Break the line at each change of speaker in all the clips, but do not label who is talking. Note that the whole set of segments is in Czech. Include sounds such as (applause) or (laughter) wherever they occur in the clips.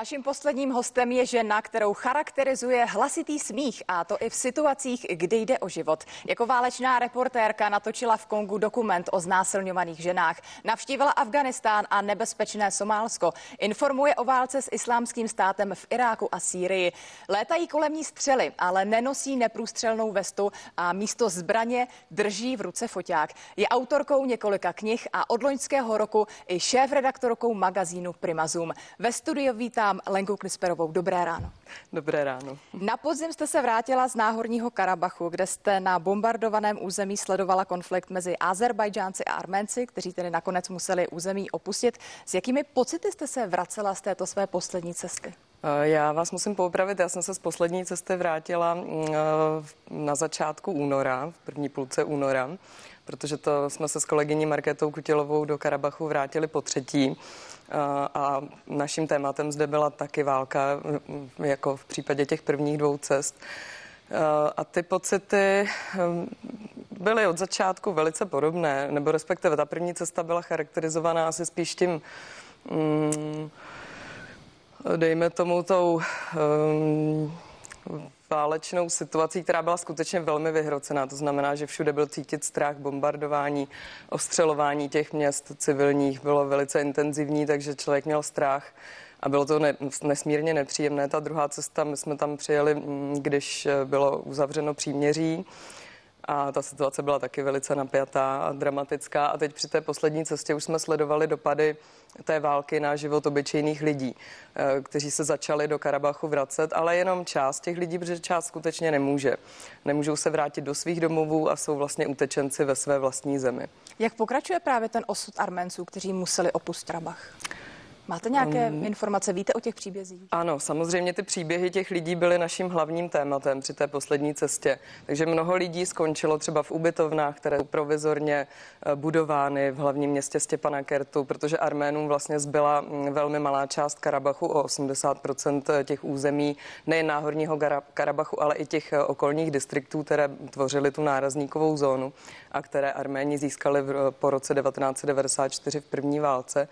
naším posledním hostem je žena, kterou charakterizuje hlasitý smích, a to i v situacích, kdy jde o život. Jako válečná reportérka natočila v Kongu dokument o znásilňovaných ženách. Navštívila Afganistán a nebezpečné Somálsko. Informuje o válce s islámským státem v Iráku a Sýrii. Létají kolem ní střely, ale nenosí neprůstřelnou vestu a místo zbraně drží v ruce foťák. Je autorkou několika knih a od loňského roku i šéf-redaktorkou magazínu Primazum. Ve studiu vítám Lenku Klisperovou. Dobré ráno.
Dobré ráno.
Na podzim jste se vrátila z Náhorního Karabachu, kde jste na bombardovaném území sledovala konflikt mezi Azerbajdžánci a Arménci, kteří tedy nakonec museli území opustit. S jakými pocity jste se vracela z této své poslední cesty?
Eh, já vás musím poupravit, já jsem se z poslední cesty vrátila mm, eh, na začátku února, v první půlce února, protože to jsme se s kolegyní Marketou Kutilovou do Karabachu vrátili po třetí. A naším tématem zde byla taky válka, jako v případě těch prvních dvou cest. A ty pocity hm, byly od začátku velice podobné, nebo respektive ta první cesta byla charakterizovaná asi spíš tím, hm, dejme tomu tou hm, válečnou situací, která byla skutečně velmi vyhrocená. To znamená, že všude byl cítit strach, bombardování, ostřelování těch měst civilních bylo velice intenzivní, takže člověk měl strach a bylo to ne, nesmírně nepříjemné. Ta druhá cesta, my jsme tam přijeli, mm, když bylo uzavřeno příměří a ta situace byla taky velice napjatá a dramatická. A teď při té poslední cestě už jsme sledovali dopady té války na život obyčejných lidí, eh, kteří se začali do Karabachu vracet, ale jenom část těch lidí, protože část skutečně nemůže. Nemůžou se vrátit do svých domovů a jsou vlastně utečenci ve své vlastní zemi.
Jak pokračuje právě ten osud Arménců, kteří museli opustit Karabach? Máte nějaké um, informace? Víte o těch příbězích?
Ano, samozřejmě ty příběhy těch lidí byly naším hlavním tématem při té poslední cestě. Takže mnoho lidí skončilo třeba v ubytovnách, které jsou provizorně eh, budovány v hlavním městě Stěpana Kertu, protože Arménům vlastně zbyla mm, velmi malá část Karabachu o 80% eh, těch území, nejen náhorního Karabachu, ale i těch eh, okolních distriktů, které tvořily tu nárazníkovou zónu a které Arméni získali po roce 1994 v první válce.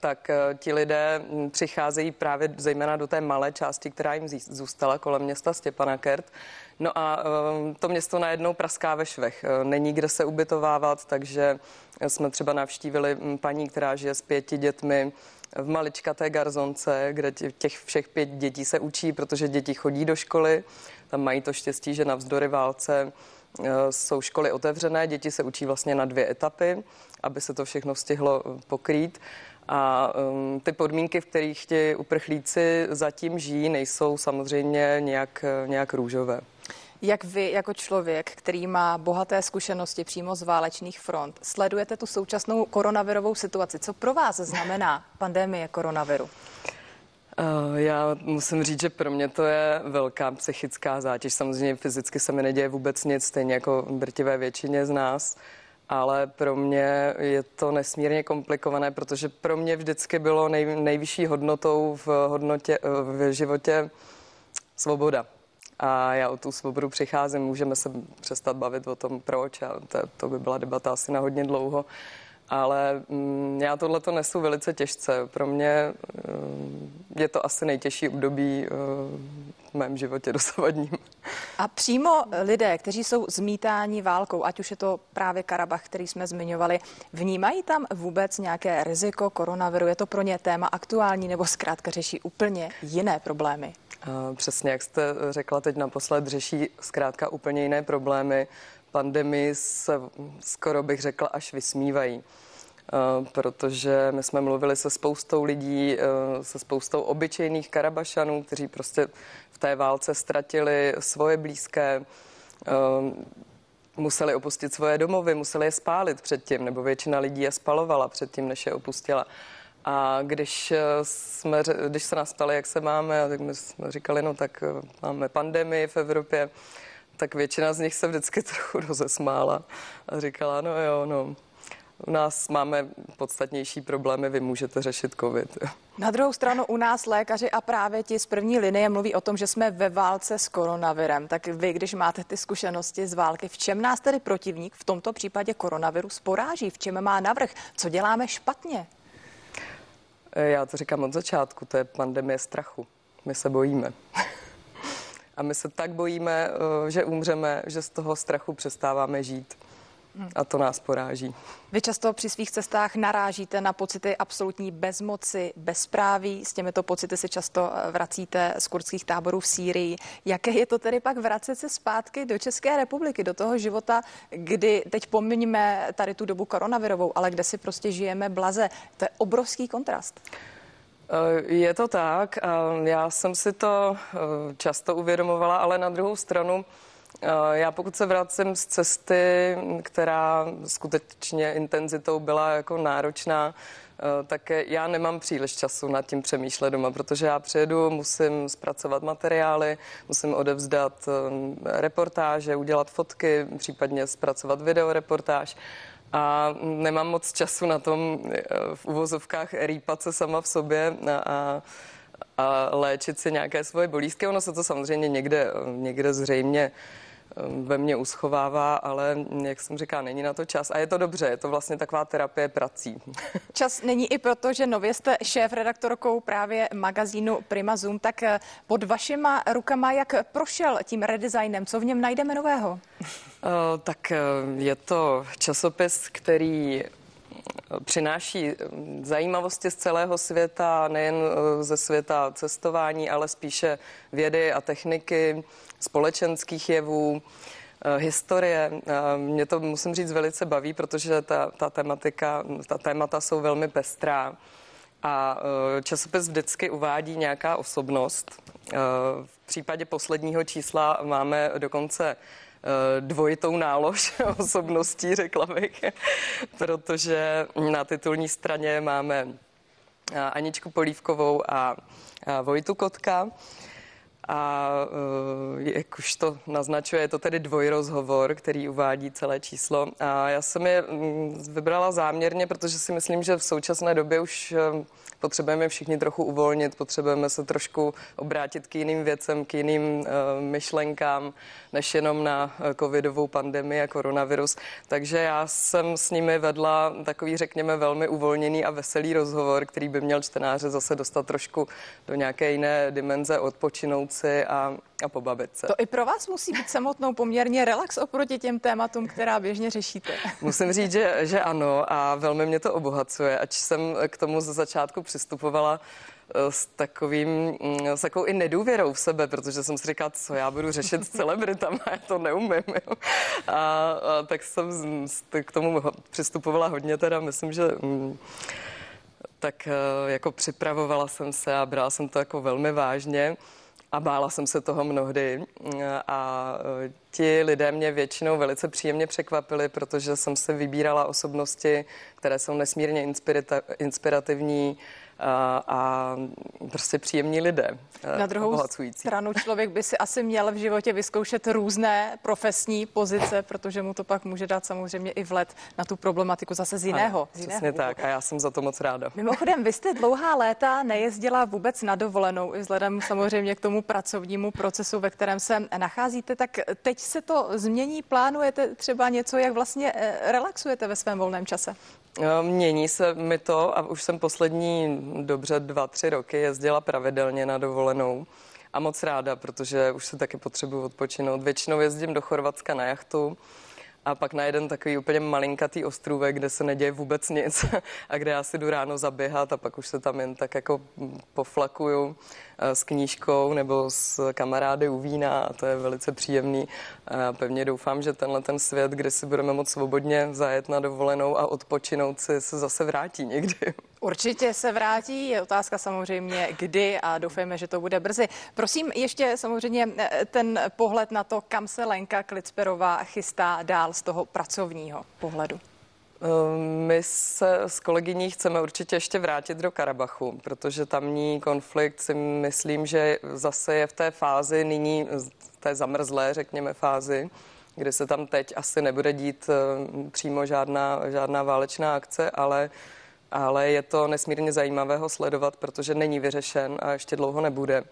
Tak ti lidé hm, přicházejí právě zejména do té malé části, která jim zůstala kolem města Stěpanakert. No a eh, to město najednou praská ve švech. Není kde se ubytovávat, takže jsme třeba navštívili hm, paní, která žije s pěti dětmi v maličkaté garzonce, kde těch všech pět dětí se učí, protože děti chodí do školy. Tam mají to štěstí, že navzdory válce jsou školy otevřené, děti se učí vlastně na dvě etapy, aby se to všechno stihlo pokrýt. A um, ty podmínky, v kterých ti uprchlíci zatím žijí, nejsou samozřejmě nějak, nějak růžové.
Jak vy, jako člověk, který má bohaté zkušenosti přímo z válečných front, sledujete tu současnou koronavirovou situaci? Co pro vás znamená pandemie koronaviru?
Uh, já musím říct, že pro mě to je velká psychická zátěž. Samozřejmě fyzicky se mi neděje vůbec nic, stejně jako drtivé většině z nás ale pro mě je to nesmírně komplikované, protože pro mě vždycky bylo nej, nejvyšší hodnotou v, hodnotě, v životě svoboda. A já o tu svobodu přicházím, můžeme se přestat bavit o tom, proč, a to, to by byla debata asi na hodně dlouho. Ale mm, já tohle to nesu velice těžce. Pro mě mm, je to asi nejtěžší období mm, v mém životě dosavadním.
A přímo lidé, kteří jsou zmítáni válkou, ať už je to právě Karabach, který jsme zmiňovali, vnímají tam vůbec nějaké riziko koronaviru? Je to pro ně téma aktuální nebo zkrátka řeší úplně jiné problémy?
Přesně, jak jste řekla teď naposled, řeší zkrátka úplně jiné problémy pandemii se skoro bych řekla až vysmívají. Uh, protože my jsme mluvili se spoustou lidí, uh, se spoustou obyčejných karabašanů, kteří prostě v té válce ztratili svoje blízké, uh, museli opustit svoje domovy, museli je spálit předtím, nebo většina lidí je spalovala předtím, než je opustila. A když, jsme, když se nás ptali, jak se máme, tak my jsme říkali, no tak máme pandemii v Evropě, tak většina z nich se vždycky trochu (laughs) rozesmála a říkala, no jo, no, u nás máme podstatnější problémy, vy můžete řešit covid. (laughs)
Na druhou stranu u nás lékaři a právě ti z první linie mluví o tom, že jsme ve válce s koronavirem. Tak vy, když máte ty zkušenosti z války, v čem nás tedy protivník, v tomto případě koronavirus, poráží? V čem má navrh? Co děláme špatně?
Já to říkám od začátku, to je pandemie strachu. My se bojíme. (laughs) A my se tak bojíme, eh, že umřeme, že z toho strachu přestáváme žít. A to nás poráží.
Vy často při svých cestách narážíte na pocity absolutní bezmoci, bezpráví. S těmito pocity se často eh, vracíte z kurdských táborů v Sýrii. Jaké je to tedy pak vracet se zpátky do České republiky, do toho života, kdy teď pominíme tady tu dobu koronavirovou, ale kde si prostě žijeme blaze. To je obrovský kontrast.
Eh, je to tak. Já jsem si to eh, často uvědomovala, ale na druhou stranu Eh, já pokud se vracím z cesty, která skutečně intenzitou byla jako náročná, eh, tak já nemám příliš času nad tím přemýšlet doma, protože já přijedu, musím zpracovat materiály, musím odevzdat eh, reportáže, udělat fotky, případně zpracovat videoreportáž a nemám moc času na tom v uvozovkách rýpat se sama v sobě a, a a léčit si nějaké svoje bolízky. Ono se to samozřejmě někde, někde zřejmě ve mně uschovává, ale jak jsem říká, není na to čas a je to dobře, je to vlastně taková terapie prací. (laughs)
Čas není i proto, že nově jste šéf redaktorkou právě magazínu Prima Zoom, tak eh, pod vašima rukama, jak prošel tím redesignem, co v něm najdeme nového?
Uh, tak eh, je to časopis, který přináší zajímavosti z celého světa, nejen ze světa cestování, ale spíše vědy a techniky, společenských jevů, eh, historie. Eh, mě to, musím říct, velice baví, protože ta, ta tematika, ta témata jsou velmi pestrá. A časopis vždycky uvádí nějaká osobnost. V případě posledního čísla máme dokonce dvojitou nálož (laughs) osobností, řekla bych, (laughs) protože na titulní straně máme Aničku Polívkovou a Vojtu Kotka. A eh, jak už to naznačuje, je to tedy dvojrozhovor, který uvádí celé číslo. A já jsem je mm, vybrala záměrně, protože si myslím, že v současné době už eh, potřebujeme všichni trochu uvolnit, potřebujeme se trošku obrátit k jiným věcem, k jiným uh, myšlenkám, než jenom na covidovou pandemii a koronavirus. Takže já jsem s nimi vedla takový, řekněme, velmi uvolněný a veselý rozhovor, který by měl čtenáře zase dostat trošku do nějaké jiné dimenze, odpočinout si a, a pobavit se.
To i pro vás musí být samotnou poměrně relax oproti těm tématům, která běžně řešíte.
Musím říct, že, že ano a velmi mě to obohacuje, ač jsem k tomu ze začátku přistupovala eh, s takovým, mm, s takovou i nedůvěrou v sebe, protože jsem si říkala, co já budu řešit s celebritama, já to neumím. Jo. A, a tak jsem k tomu přistupovala hodně teda, myslím, že mm, tak eh, jako připravovala jsem se a brala jsem to jako velmi vážně a bála jsem se toho mnohdy. A e, ti lidé mě většinou velice příjemně překvapili, protože jsem se vybírala osobnosti, které jsou nesmírně inspirativní, a, a prostě příjemní lidé.
Eh, Na druhou stranu člověk by si asi měl v životě vyzkoušet různé profesní pozice, protože mu to pak může dát samozřejmě i vlet na tu problematiku zase z jiného. Ano,
z jiného přesně tak a já jsem za to moc ráda.
Mimochodem, vy jste dlouhá léta nejezdila vůbec na dovolenou, i vzhledem samozřejmě k tomu pracovnímu procesu, ve kterém se nacházíte, tak teď se to změní, plánujete třeba něco, jak vlastně eh, relaxujete ve svém volném čase?
Eh, mění se mi to a už jsem poslední dobře dva, tři roky jezdila pravidelně na dovolenou a moc ráda, protože už se taky potřebuji odpočinout. Většinou jezdím do Chorvatska na jachtu a pak na jeden takový úplně malinkatý ostrůvek, kde se neděje vůbec nic (laughs) a kde já si jdu ráno zaběhat a pak už se tam jen tak jako poflakuju eh, s knížkou nebo s kamarády u vína a to je velice příjemný. Já pevně doufám, že tenhle ten svět, kde si budeme moc svobodně zajet na dovolenou a odpočinout si, se zase vrátí někdy. (laughs)
Určitě se vrátí, je otázka samozřejmě kdy a doufejme, že to bude brzy. Prosím ještě samozřejmě eh, ten pohled na to, kam se Lenka Klicperová chystá dál z toho pracovního pohledu.
Ehm, my se s kolegyní chceme určitě ještě vrátit do Karabachu, protože tamní konflikt si myslím, že zase je v té fázi nyní, té zamrzlé, řekněme, fázi, kde se tam teď asi nebude dít ehm, přímo žádná, žádná válečná akce, ale ale je to nesmírně zajímavé ho sledovat, protože není vyřešen a ještě dlouho nebude.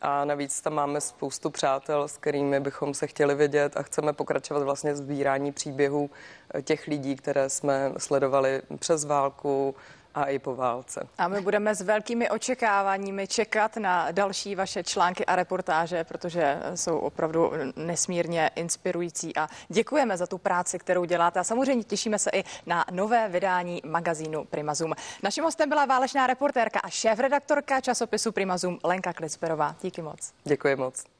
A navíc tam máme spoustu přátel, s kterými bychom se chtěli vidět a chceme pokračovat vlastně sbírání příběhů eh, těch lidí, které jsme sledovali přes válku a i po válce.
A my budeme s velkými očekáváními čekat na další vaše články a reportáže, protože jsou opravdu nesmírně inspirující a děkujeme za tu práci, kterou děláte a samozřejmě těšíme se i na nové vydání magazínu Primazum. Naším hostem byla válečná reportérka a šéf-redaktorka časopisu Primazum Lenka Klicperová. Díky moc.
Děkuji moc.